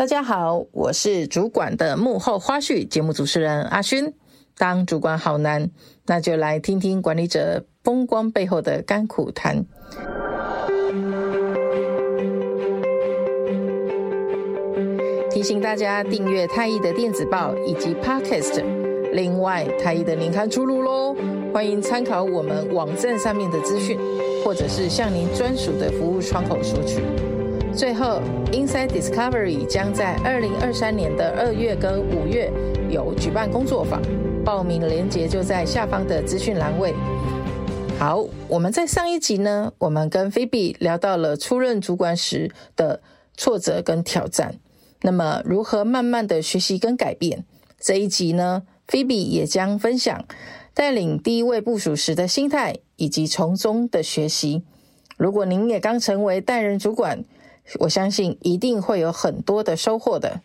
大家好，我是主管的幕后花絮节目主持人阿勋。当主管好难，那就来听听管理者风光背后的甘苦谈。提醒大家订阅太毅的电子报以及 Podcast。另外，太毅的年刊出炉喽，欢迎参考我们网站上面的资讯，或者是向您专属的服务窗口索取。最后，Inside Discovery 将在二零二三年的二月跟五月有举办工作坊，报名链接就在下方的资讯栏位。好，我们在上一集呢，我们跟菲比聊到了初任主管时的挫折跟挑战，那么如何慢慢的学习跟改变？这一集呢，菲比也将分享带领第一位部署时的心态以及从中的学习。如果您也刚成为带人主管，我相信一定会有很多的收获的。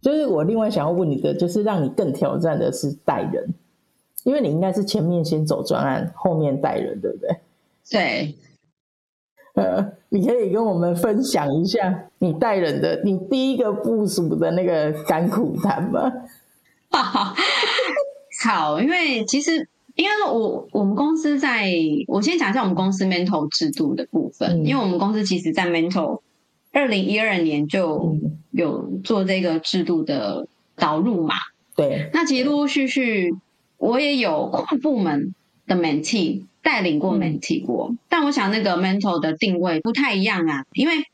就是我另外想要问你的，就是让你更挑战的是带人，因为你应该是前面先走专案，后面带人，对不对？对。呃，你可以跟我们分享一下你带人的，你第一个部署的那个甘苦谈吗？好，因为其实。应该说我，我我们公司在，我先讲一下我们公司 mentor 制度的部分，嗯、因为我们公司其实，在 mentor 二零一二年就有做这个制度的导入嘛。对。那其实陆陆续续，我也有跨部门的 mentee 带领过 mentee 过，嗯、但我想那个 mentor 的定位不太一样啊，因为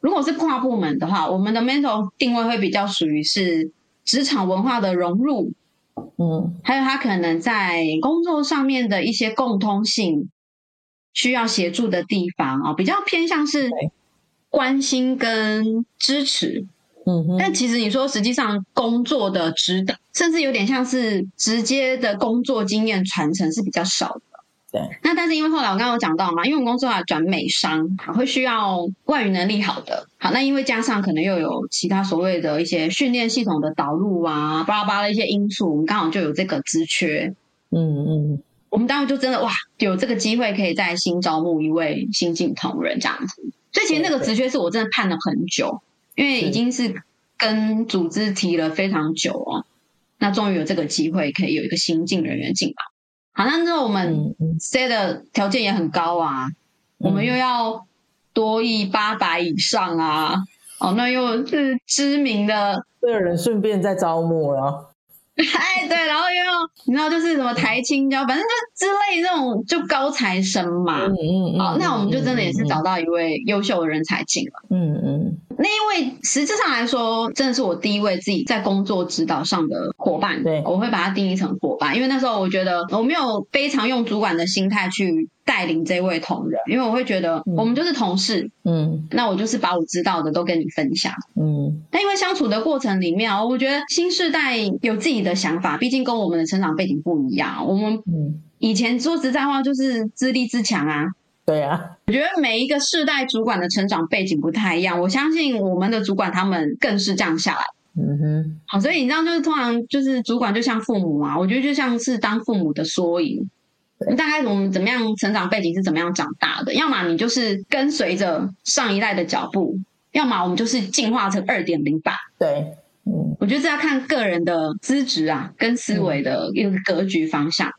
如果是跨部门的话，我们的 mentor 定位会比较属于是职场文化的融入。嗯，还有他可能在工作上面的一些共通性需要协助的地方啊，比较偏向是关心跟支持。嗯哼，但其实你说实际上工作的指导，甚至有点像是直接的工作经验传承是比较少的。对，那但是因为后来我刚刚有讲到嘛，因为我们公司要转美商，会需要外语能力好的。好，那因为加上可能又有其他所谓的一些训练系统的导入啊，巴拉巴拉的一些因素，我们刚好就有这个职缺。嗯嗯，我们当时就真的哇，有这个机会可以再新招募一位新进同仁这样子。所以其实那个职缺是我真的盼了很久，因为已经是跟组织提了非常久哦。那终于有这个机会可以有一个新进人员进来。好，那之后我们 set 的条件也很高啊，嗯、我们又要多益八百以上啊，嗯、哦，那又是知名的，这个人顺便在招募了，哎，对，然后又要你知道就是什么台青椒，反正就之类那种就高材生嘛，嗯嗯嗯，好，那我们就真的也是找到一位优秀的人才进了，嗯嗯。那一位实质上来说，真的是我第一位自己在工作指导上的伙伴。对，我会把它定义成伙伴，因为那时候我觉得我没有非常用主管的心态去带领这位同仁，因为我会觉得我们就是同事。嗯，那我就是把我知道的都跟你分享。嗯，但因为相处的过程里面，我觉得新世代有自己的想法，毕竟跟我们的成长背景不一样。我们以前说实在话，就是自立自强啊。对啊，我觉得每一个世代主管的成长背景不太一样，我相信我们的主管他们更是这样下来。嗯哼，好，所以你知道，就是通常就是主管就像父母啊，我觉得就像是当父母的缩影。大概我们怎么样成长背景是怎么样长大的？要么你就是跟随着上一代的脚步，要么我们就是进化成二点零版。对，嗯，我觉得这要看个人的资质啊，跟思维的一个格局方向。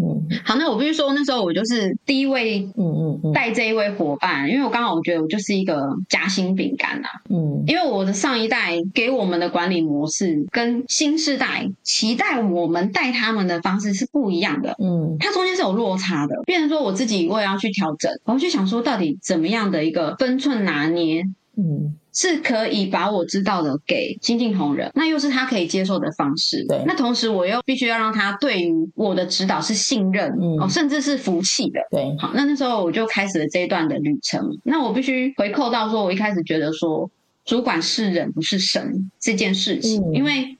嗯，好，那我必须说，那时候我就是第一位，嗯嗯，带这一位伙伴，因为我刚好我觉得我就是一个夹心饼干呐，嗯，因为我的上一代给我们的管理模式跟新世代期待我们带他们的方式是不一样的，嗯，它中间是有落差的，变成说我自己我也要去调整，我就想说到底怎么样的一个分寸拿捏，嗯。是可以把我知道的给新进同仁，那又是他可以接受的方式。对，那同时我又必须要让他对于我的指导是信任，嗯，哦，甚至是服气的。对，好，那那时候我就开始了这一段的旅程。那我必须回扣到说，我一开始觉得说，主管是人不是神这件事情，嗯，因为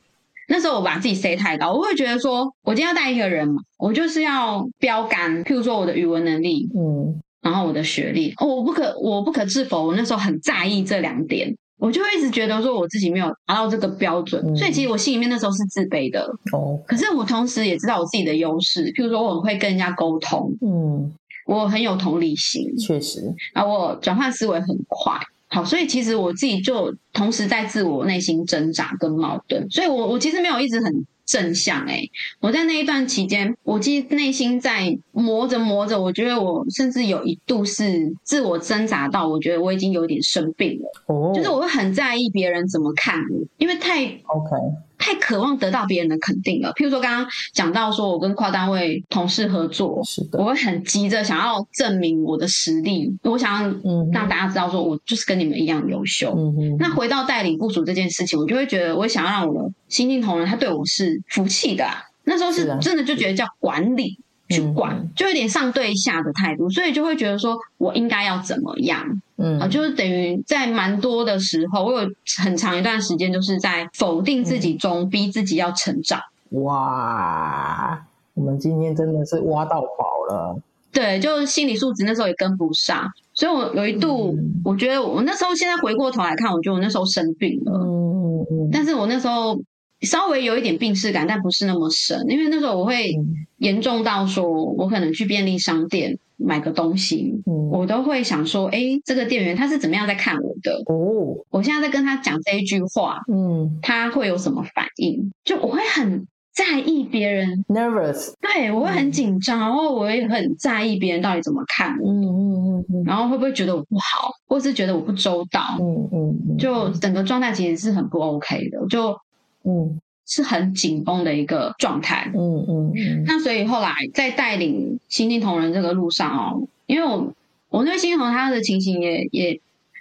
那时候我把自己塞太高，我会觉得说，我今天要带一个人嘛，我就是要标杆，譬如说我的语文能力，嗯。然后我的学历，哦，我不可，我不可置否，我那时候很在意这两点，我就会一直觉得说我自己没有达到这个标准，嗯、所以其实我心里面那时候是自卑的。哦，可是我同时也知道我自己的优势，譬如说我很会跟人家沟通，嗯，我很有同理心，确实，啊，我转换思维很快。好，所以其实我自己就同时在自我内心挣扎跟矛盾，所以我我其实没有一直很正向诶、欸，我在那一段期间，我其实内心在磨着磨着，我觉得我甚至有一度是自我挣扎到，我觉得我已经有点生病了，哦，就是我会很在意别人怎么看我，因为太 OK。太渴望得到别人的肯定了。譬如说，刚刚讲到说我跟跨单位同事合作，是的，我会很急着想要证明我的实力，我想要让大家知道说我就是跟你们一样优秀。嗯哼。那回到带领部署这件事情，我就会觉得，我想要让我的新进同仁他对我是服气的啊。那时候是真的就觉得叫管理。去管，就有点上对下的态度，所以就会觉得说我应该要怎么样，嗯，啊，就是等于在蛮多的时候，我有很长一段时间就是在否定自己中，逼自己要成长。哇，我们今天真的是挖到宝了。对，就心理素质那时候也跟不上，所以我有一度，我觉得我那时候现在回过头来看，我觉得我那时候生病了，嗯嗯嗯，但是我那时候。稍微有一点病识感，但不是那么深，因为那时候我会严重到说，我可能去便利商店买个东西，嗯、我都会想说，哎，这个店员他是怎么样在看我的？哦，我现在在跟他讲这一句话，嗯，他会有什么反应？就我会很在意别人，nervous，对，我会很紧张，然后我也很在意别人到底怎么看我，嗯嗯嗯，然后会不会觉得我不好，或是觉得我不周到？嗯嗯，就整个状态其实是很不 OK 的，就。嗯，是很紧绷的一个状态。嗯嗯嗯。那所以后来在带领新进同仁这个路上哦，因为我我那位新进同仁他的情形也也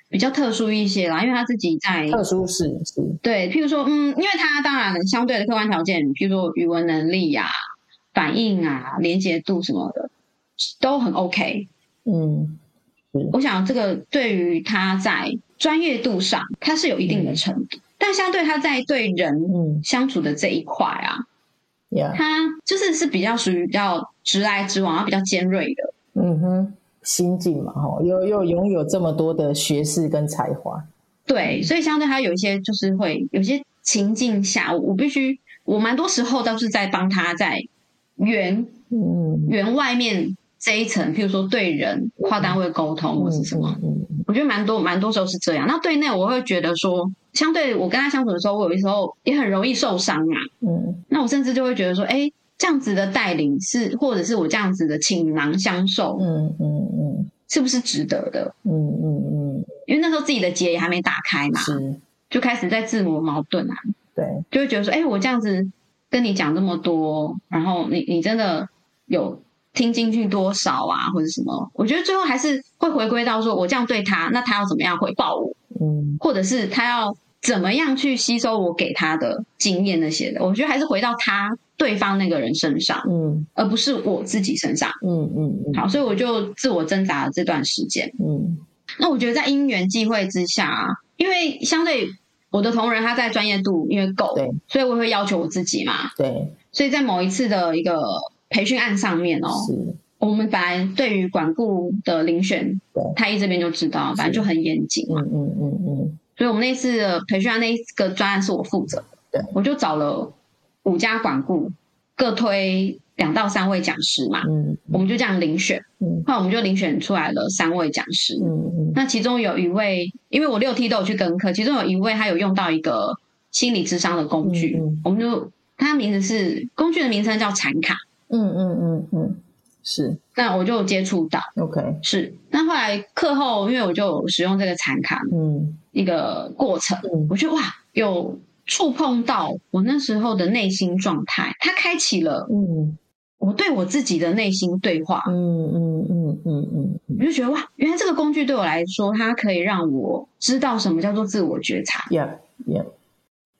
比较特殊一些啦，因为他自己在特殊是是。对，譬如说，嗯，因为他当然相对的客观条件，譬如说语文能力呀、啊、反应啊、连结度什么的都很 OK。嗯，我想这个对于他在专业度上，他是有一定的程度。嗯但相对他在对人相处的这一块啊，嗯、他就是是比较属于比较直来直往，然后比较尖锐的。嗯哼，心境嘛，哈，又又拥有这么多的学识跟才华。对，所以相对他有一些就是会有些情境下，我，我必须我蛮多时候都是在帮他在圆嗯圆外面这一层，譬如说对人跨单位沟通或是什么，嗯嗯嗯、我觉得蛮多蛮多时候是这样。那对内我会觉得说。相对我跟他相处的时候，我有的时候也很容易受伤啊。嗯，那我甚至就会觉得说，哎、欸，这样子的带领是，或者是我这样子的倾囊相授，嗯嗯嗯，是不是值得的？嗯嗯嗯，因为那时候自己的结也还没打开嘛，是，就开始在自我矛盾啊。对，就会觉得说，哎、欸，我这样子跟你讲这么多，然后你你真的有听进去多少啊，或者什么？我觉得最后还是会回归到说，我这样对他，那他要怎么样回报我？嗯，或者是他要怎么样去吸收我给他的经验那些的，我觉得还是回到他对方那个人身上，嗯，而不是我自己身上，嗯嗯嗯。好，所以我就自我挣扎了这段时间，嗯。那我觉得在因缘际会之下啊，因为相对我的同仁他在专业度因为够，对，所以我会要求我自己嘛，对。所以在某一次的一个培训案上面哦，是。我们本来对于管顾的遴选，对，太医这边就知道，反正就很严谨嘛。嗯嗯嗯嗯。所以我们那次的培训案那一个专案是我负责的，对，我就找了五家管顾，各推两到三位讲师嘛。嗯。我们就这样遴选，嗯，后来我们就遴选出来了三位讲师。嗯嗯。那其中有一位，因为我六 T 都有去跟课，其中有一位他有用到一个心理智商的工具，嗯我们就他名字是工具的名称叫产卡。嗯嗯嗯嗯。是，那我就接触到，OK，是。那后来课后，因为我就使用这个残卡，嗯，一个过程，嗯，我觉得哇，有触碰到我那时候的内心状态，它开启了，嗯，我对我自己的内心对话，嗯嗯嗯嗯嗯，我就觉得哇，原来这个工具对我来说，它可以让我知道什么叫做自我觉察，Yeah Yeah，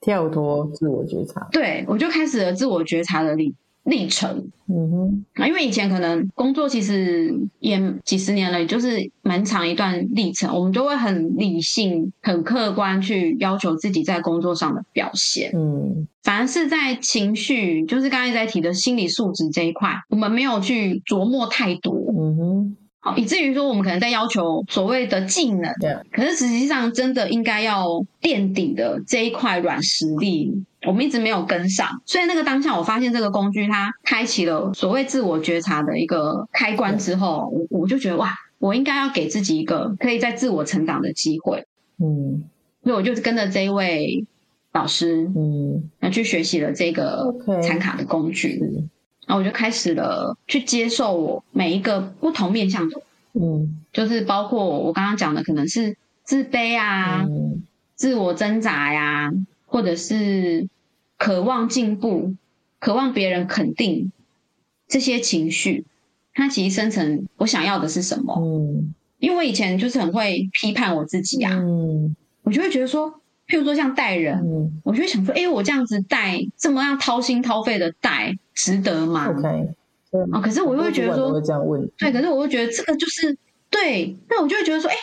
跳脱自我觉察，对，我就开始了自我觉察的力。历程，嗯哼，啊，因为以前可能工作其实也几十年了，也就是蛮长一段历程，我们就会很理性、很客观去要求自己在工作上的表现，嗯，反而是在情绪，就是刚才在提的心理素质这一块，我们没有去琢磨太多，嗯哼。好，以至于说我们可能在要求所谓的技能，对，可是实际上真的应该要垫底的这一块软实力，我们一直没有跟上。所以那个当下，我发现这个工具它开启了所谓自我觉察的一个开关之后，我我就觉得哇，我应该要给自己一个可以在自我成长的机会。嗯，所以我就跟着这一位老师，嗯，那去学习了这个禅卡的工具，然后我就开始了去接受我每一个不同面向的，嗯，就是包括我刚刚讲的，可能是自卑啊，嗯、自我挣扎呀、啊，或者是渴望进步、渴望别人肯定这些情绪。它其实生成我想要的是什么？嗯，因为我以前就是很会批判我自己啊，嗯，我就会觉得说，譬如说像带人，嗯，我就会想说，哎、欸，我这样子带这么样掏心掏肺的带，值得吗？OK，啊，可是我又会觉得说，这样问，对，可是我又觉得这个就是对，那我就会觉得说，哎、欸，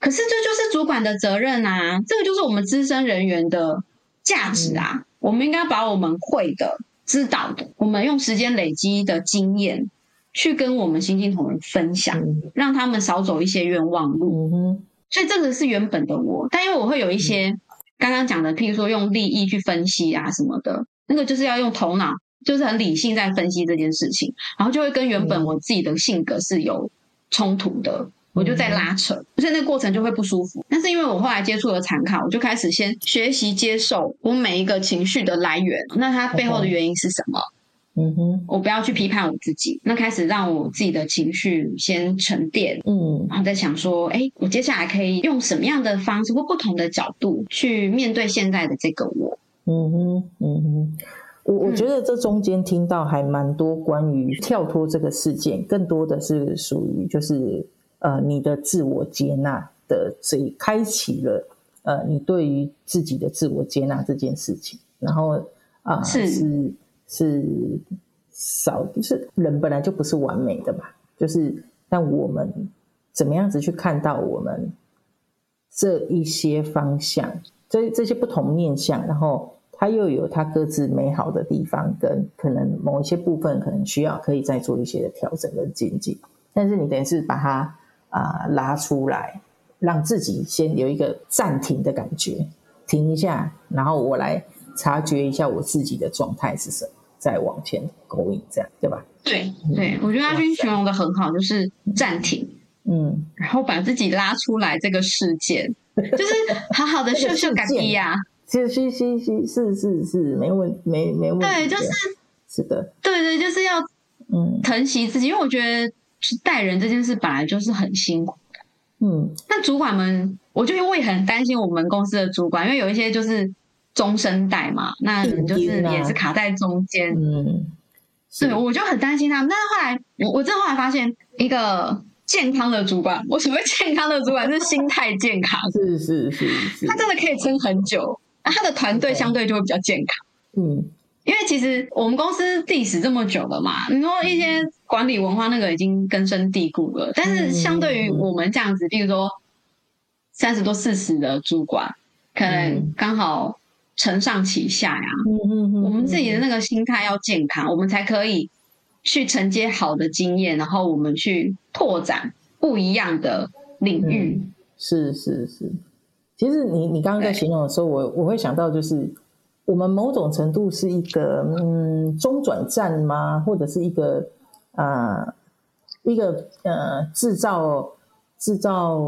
可是这就是主管的责任啊，这个就是我们资深人员的价值啊，嗯、我们应该把我们会的、知道的，我们用时间累积的经验。去跟我们新进同仁分享，让他们少走一些冤枉路。所以这个是原本的我，但因为我会有一些刚刚讲的，譬如说用利益去分析啊什么的，那个就是要用头脑，就是很理性在分析这件事情，然后就会跟原本我自己的性格是有冲突的，我就在拉扯，所以那个过程就会不舒服。但是因为我后来接触了禅卡，我就开始先学习接受我每一个情绪的来源，那它背后的原因是什么？嗯哼，我不要去批判我自己，那开始让我自己的情绪先沉淀，嗯，然后再想说，哎，我接下来可以用什么样的方式或不同的角度去面对现在的这个我。嗯哼，嗯哼，我我觉得这中间听到还蛮多关于跳脱这个事件，更多的是属于就是呃你的自我接纳的，所以开启了呃你对于自己的自我接纳这件事情，然后啊、呃、是。是是少，就是人本来就不是完美的嘛，就是但我们怎么样子去看到我们这一些方向，这这些不同面向，然后它又有它各自美好的地方，跟可能某一些部分可能需要可以再做一些的调整跟精进，但是你等于是把它啊、呃、拉出来，让自己先有一个暂停的感觉，停一下，然后我来察觉一下我自己的状态是什么。再往前勾引，这样对吧？对对，我觉得阿军形容的很好，就是暂停，嗯，然后把自己拉出来，这个事件 就是好好的秀秀感激呀，是是是是是是是，没问没没问题，对，就是是的，对对，就是要嗯。疼惜自己，因为我觉得带人这件事本来就是很辛苦的，嗯，那主管们，我就我也很担心我们公司的主管，因为有一些就是。中生代嘛，那就是也是卡在中间。嗯，对，我就很担心他们。但是后来，我我真的后来发现，一个健康的主管，我所谓健康的主管是心态健康，是是是是，他真的可以撑很久，那他的团队相对就会比较健康。嗯，因为其实我们公司历史这么久了嘛，你说一些管理文化那个已经根深蒂固了，但是相对于我们这样子，比如说三十多四十的主管，可能刚好。承上启下呀，嗯嗯嗯，我们自己的那个心态要健康，我们才可以去承接好的经验，然后我们去拓展不一样的领域。嗯、是是是，其实你你刚刚在形容的时候，我我会想到就是我们某种程度是一个嗯中转站吗？或者是一个啊、呃、一个呃制造。制造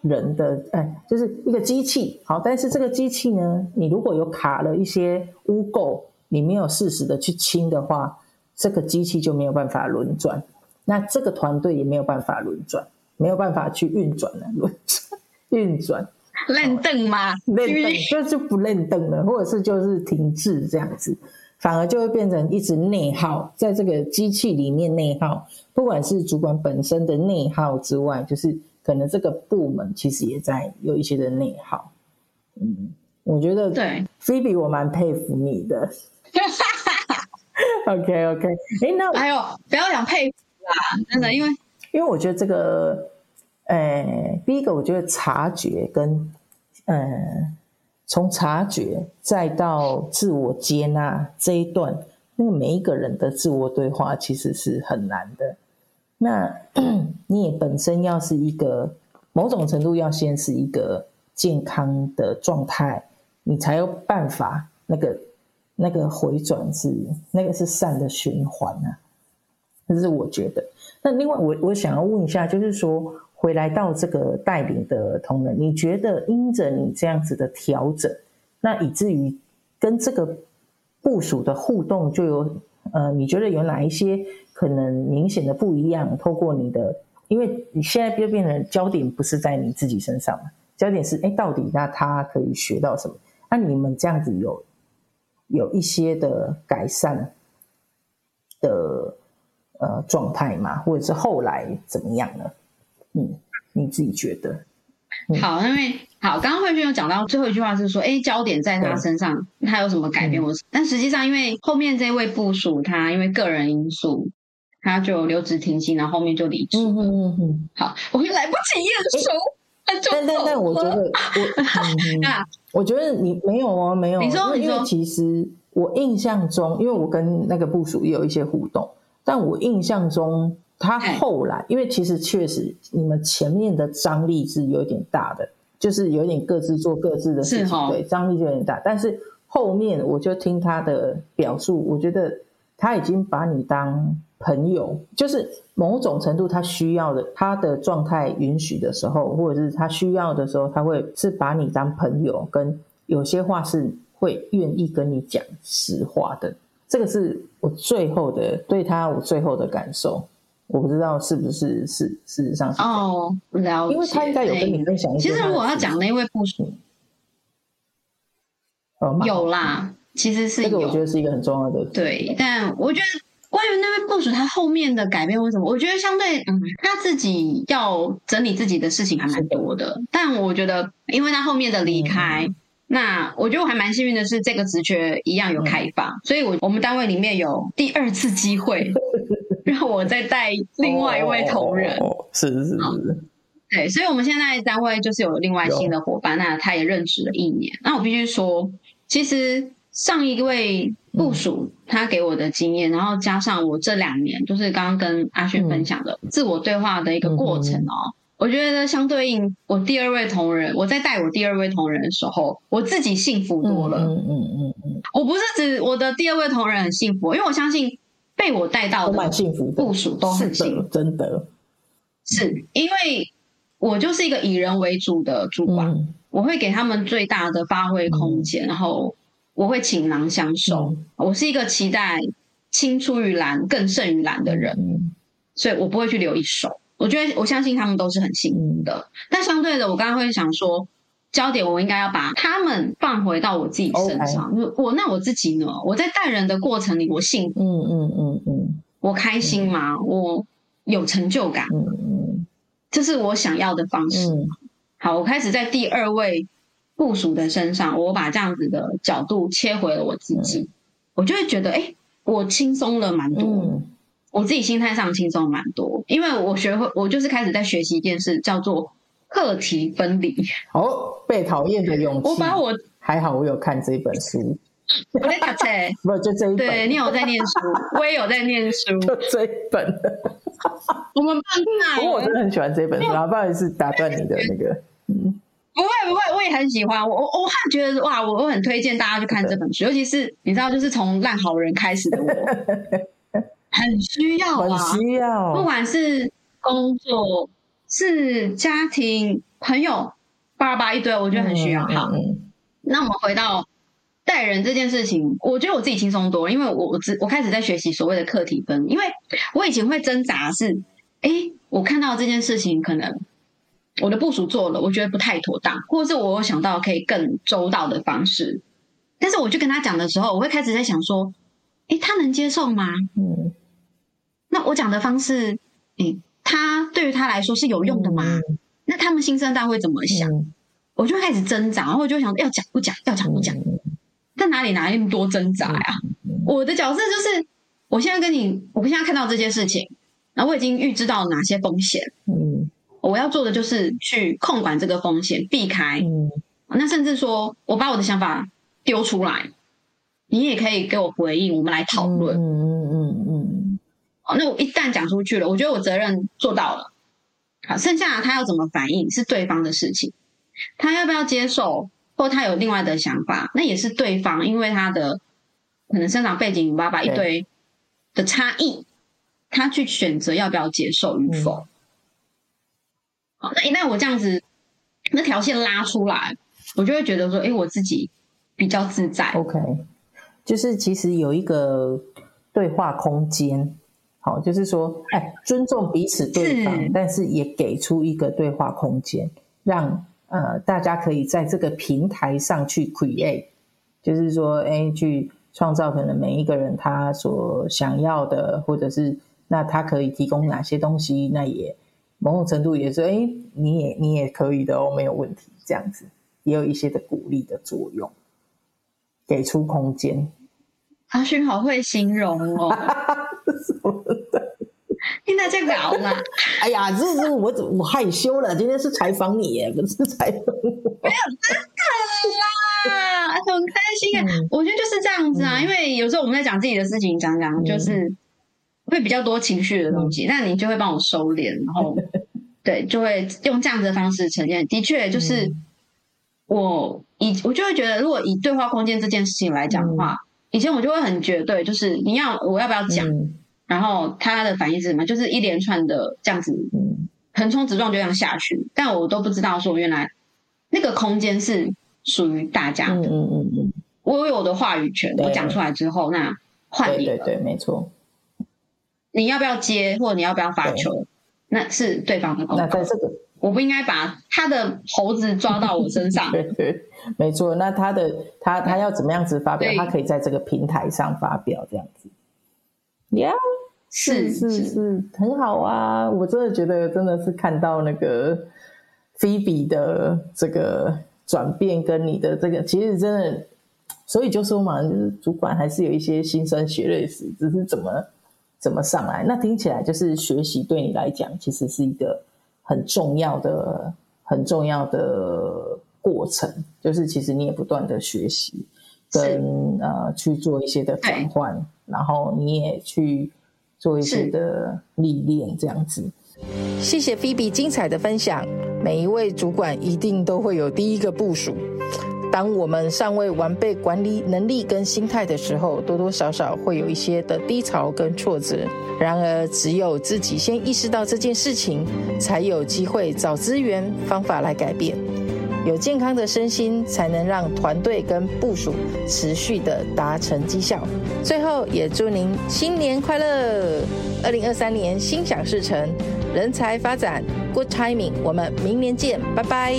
人的哎，就是一个机器好，但是这个机器呢，你如果有卡了一些污垢，你没有适时的去清的话，这个机器就没有办法轮转，那这个团队也没有办法轮转，没有办法去运转了，轮转运转认凳吗？认凳就就不认凳了，或者是就是停滞这样子。反而就会变成一直内耗，在这个机器里面内耗，不管是主管本身的内耗之外，就是可能这个部门其实也在有一些的内耗。嗯，我觉得对菲比，我蛮佩服你的。OK OK，哎，那还有不要讲佩服啦，真的，因为因为我觉得这个，呃，第一个我觉得察觉跟，呃。从察觉再到自我接纳这一段，那个每一个人的自我对话其实是很难的。那 你也本身要是一个某种程度要先是一个健康的状态，你才有办法那个那个回转是那个是善的循环啊。这是我觉得。那另外我我想要问一下，就是说回来到这个带领的同仁，你觉得因着你这样子的调整，那以至于跟这个部署的互动就有呃，你觉得有哪一些可能明显的不一样？透过你的，因为你现在就变成焦点不是在你自己身上嘛，焦点是哎，到底那他可以学到什么？那你们这样子有有一些的改善的呃状态吗？或者是后来怎么样呢？嗯，你自己觉得？嗯、好，因为好，刚刚慧君有讲到最后一句话是说，哎，焦点在他身上，他有什么改变？我、嗯、但实际上，因为后面这位部署他因为个人因素，他就留职停薪，然后后面就离职。嗯嗯嗯。好，我们来不及验收。但但但，我觉得我，嗯、我觉得你没有哦，没有。你说，你说其实我印象中，因为我跟那个部署也有一些互动，但我印象中他后来，因为其实确实你们前面的张力是有点大的，就是有点各自做各自的事情，哦、对，张力就有点大。但是后面我就听他的表述，我觉得他已经把你当朋友，就是。某种程度，他需要的，他的状态允许的时候，或者是他需要的时候，他会是把你当朋友，跟有些话是会愿意跟你讲实话的。这个是我最后的对他，我最后的感受。我不知道是不是事事实上是哦，了解，因为他应该有跟你分享一些。其实如果要讲那位部署，哦，有啦，其实是这个，我觉得是一个很重要的。对，但我觉得。关于那位部署，他后面的改变为什么？我觉得相对，嗯，他自己要整理自己的事情还蛮多的。的但我觉得，因为他后面的离开，嗯、那我觉得我还蛮幸运的是，这个职缺一样有开放，嗯、所以我我们单位里面有第二次机会，让我再带另外一位同仁。哦，是是是，是。对，所以我们现在单位就是有另外新的伙伴，那他也任职了一年。那我必须说，其实上一位。部署他给我的经验，然后加上我这两年，就是刚刚跟阿轩分享的自我对话的一个过程哦，我觉得相对应我第二位同仁，我在带我第二位同仁的时候，我自己幸福多了。嗯嗯嗯嗯，我不是指我的第二位同仁很幸福，因为我相信被我带到的部署都很幸福，真的，是因为我就是一个以人为主的主管，我会给他们最大的发挥空间，然后。我会倾囊相授，嗯、我是一个期待青出于蓝更胜于蓝的人，嗯、所以我不会去留一手。我觉得我相信他们都是很幸福的，嗯、但相对的，我刚刚会想说，焦点我应该要把他们放回到我自己身上。我那我自己呢？我在带人的过程里，我幸福，嗯嗯嗯嗯，我开心吗？嗯、我有成就感，嗯嗯，这是我想要的方式。嗯、好，我开始在第二位。部署的身上，我把这样子的角度切回了我自己，嗯、我就会觉得，哎、欸，我轻松了蛮多，嗯、我自己心态上轻松蛮多，因为我学会，我就是开始在学习一件事，叫做课题分离。哦，被讨厌的勇气。我把我还好，我有看这本书。我在打车，不就这一本？对，你有在念书，我也有在念书，就这一本。我们办哪？不过我真的很喜欢这本书，不好意思打断你的那个，嗯。不会不会，我也很喜欢。我我我很觉得哇，我我很推荐大家去看这本书，尤其是你知道，就是从烂好人开始的我，很需要啊，很需要。不管是工作、是家庭、朋友，巴拉巴一堆，我觉得很需要。好，那我们回到带人这件事情，我觉得我自己轻松多，因为我我只我开始在学习所谓的课题分，因为我以前会挣扎是，哎，我看到这件事情可能。我的部署做了，我觉得不太妥当，或者是我有想到可以更周到的方式，但是我去跟他讲的时候，我会开始在想说，诶，他能接受吗？嗯，那我讲的方式，诶，他对于他来说是有用的吗？嗯、那他们新生代会怎么想？嗯、我就开始挣扎，然后我就想要讲不讲，要讲不讲，在哪里哪那么多挣扎呀？嗯、我的角色就是，我现在跟你，我现在看到这件事情，然后我已经预知到哪些风险，嗯。我要做的就是去控管这个风险，避开。嗯，那甚至说我把我的想法丢出来，你也可以给我回应，我们来讨论。嗯嗯嗯嗯。好，那我一旦讲出去了，我觉得我责任做到了。好，剩下他要怎么反应是对方的事情，他要不要接受，或他有另外的想法，那也是对方，因为他的可能生长背景、爸爸一堆的差异，他去选择要不要接受与否。嗯好，那一旦我这样子那条线拉出来，我就会觉得说，哎，我自己比较自在。OK，就是其实有一个对话空间，好，就是说，哎，尊重彼此对方，是但是也给出一个对话空间，让呃大家可以在这个平台上去 create，就是说，哎，去创造可能每一个人他所想要的，或者是那他可以提供哪些东西，那也。某种程度也是，哎，你也你也可以的哦，没有问题，这样子也有一些的鼓励的作用，给出空间。阿勋好会形容哦？现在在聊呢。哎呀，这是我怎么我害羞了？今天是采访你耶，不是采访我。没有，真的啦，很开心啊！嗯、我觉得就是这样子啊，嗯、因为有时候我们在讲自己的事情，讲讲就是。会比较多情绪的东西，那、嗯、你就会帮我收敛，然后 对，就会用这样子的方式呈现。的确，就是我以我就会觉得，如果以对话空间这件事情来讲的话，嗯、以前我就会很绝对，就是你要我要不要讲，嗯、然后他的反应是什么，就是一连串的这样子横冲直撞就这样下去，但我都不知道说原来那个空间是属于大家的，嗯嗯嗯嗯，我有我的话语权，我讲出来之后，那换你了，对对对，没错。你要不要接，或者你要不要发球，那是对方的功课。那在这个，我不应该把他的猴子抓到我身上。对对，没错。那他的他他要怎么样子发表？他可以在这个平台上发表这样子。呀 Yeah，是是是，很好啊！我真的觉得真的是看到那个菲比的这个转变，跟你的这个其实真的，所以就说嘛，就是主管还是有一些心酸血泪史，只是怎么。怎么上来？那听起来就是学习对你来讲，其实是一个很重要的、很重要的过程。就是其实你也不断的学习，跟呃去做一些的转换，然后你也去做一些的历练，这样子。谢谢菲比精彩的分享。每一位主管一定都会有第一个部署。当我们尚未完备管理能力跟心态的时候，多多少少会有一些的低潮跟挫折。然而，只有自己先意识到这件事情，才有机会找资源方法来改变。有健康的身心，才能让团队跟部署持续的达成绩效。最后，也祝您新年快乐！二零二三年心想事成，人才发展，Good timing。我们明年见，拜拜。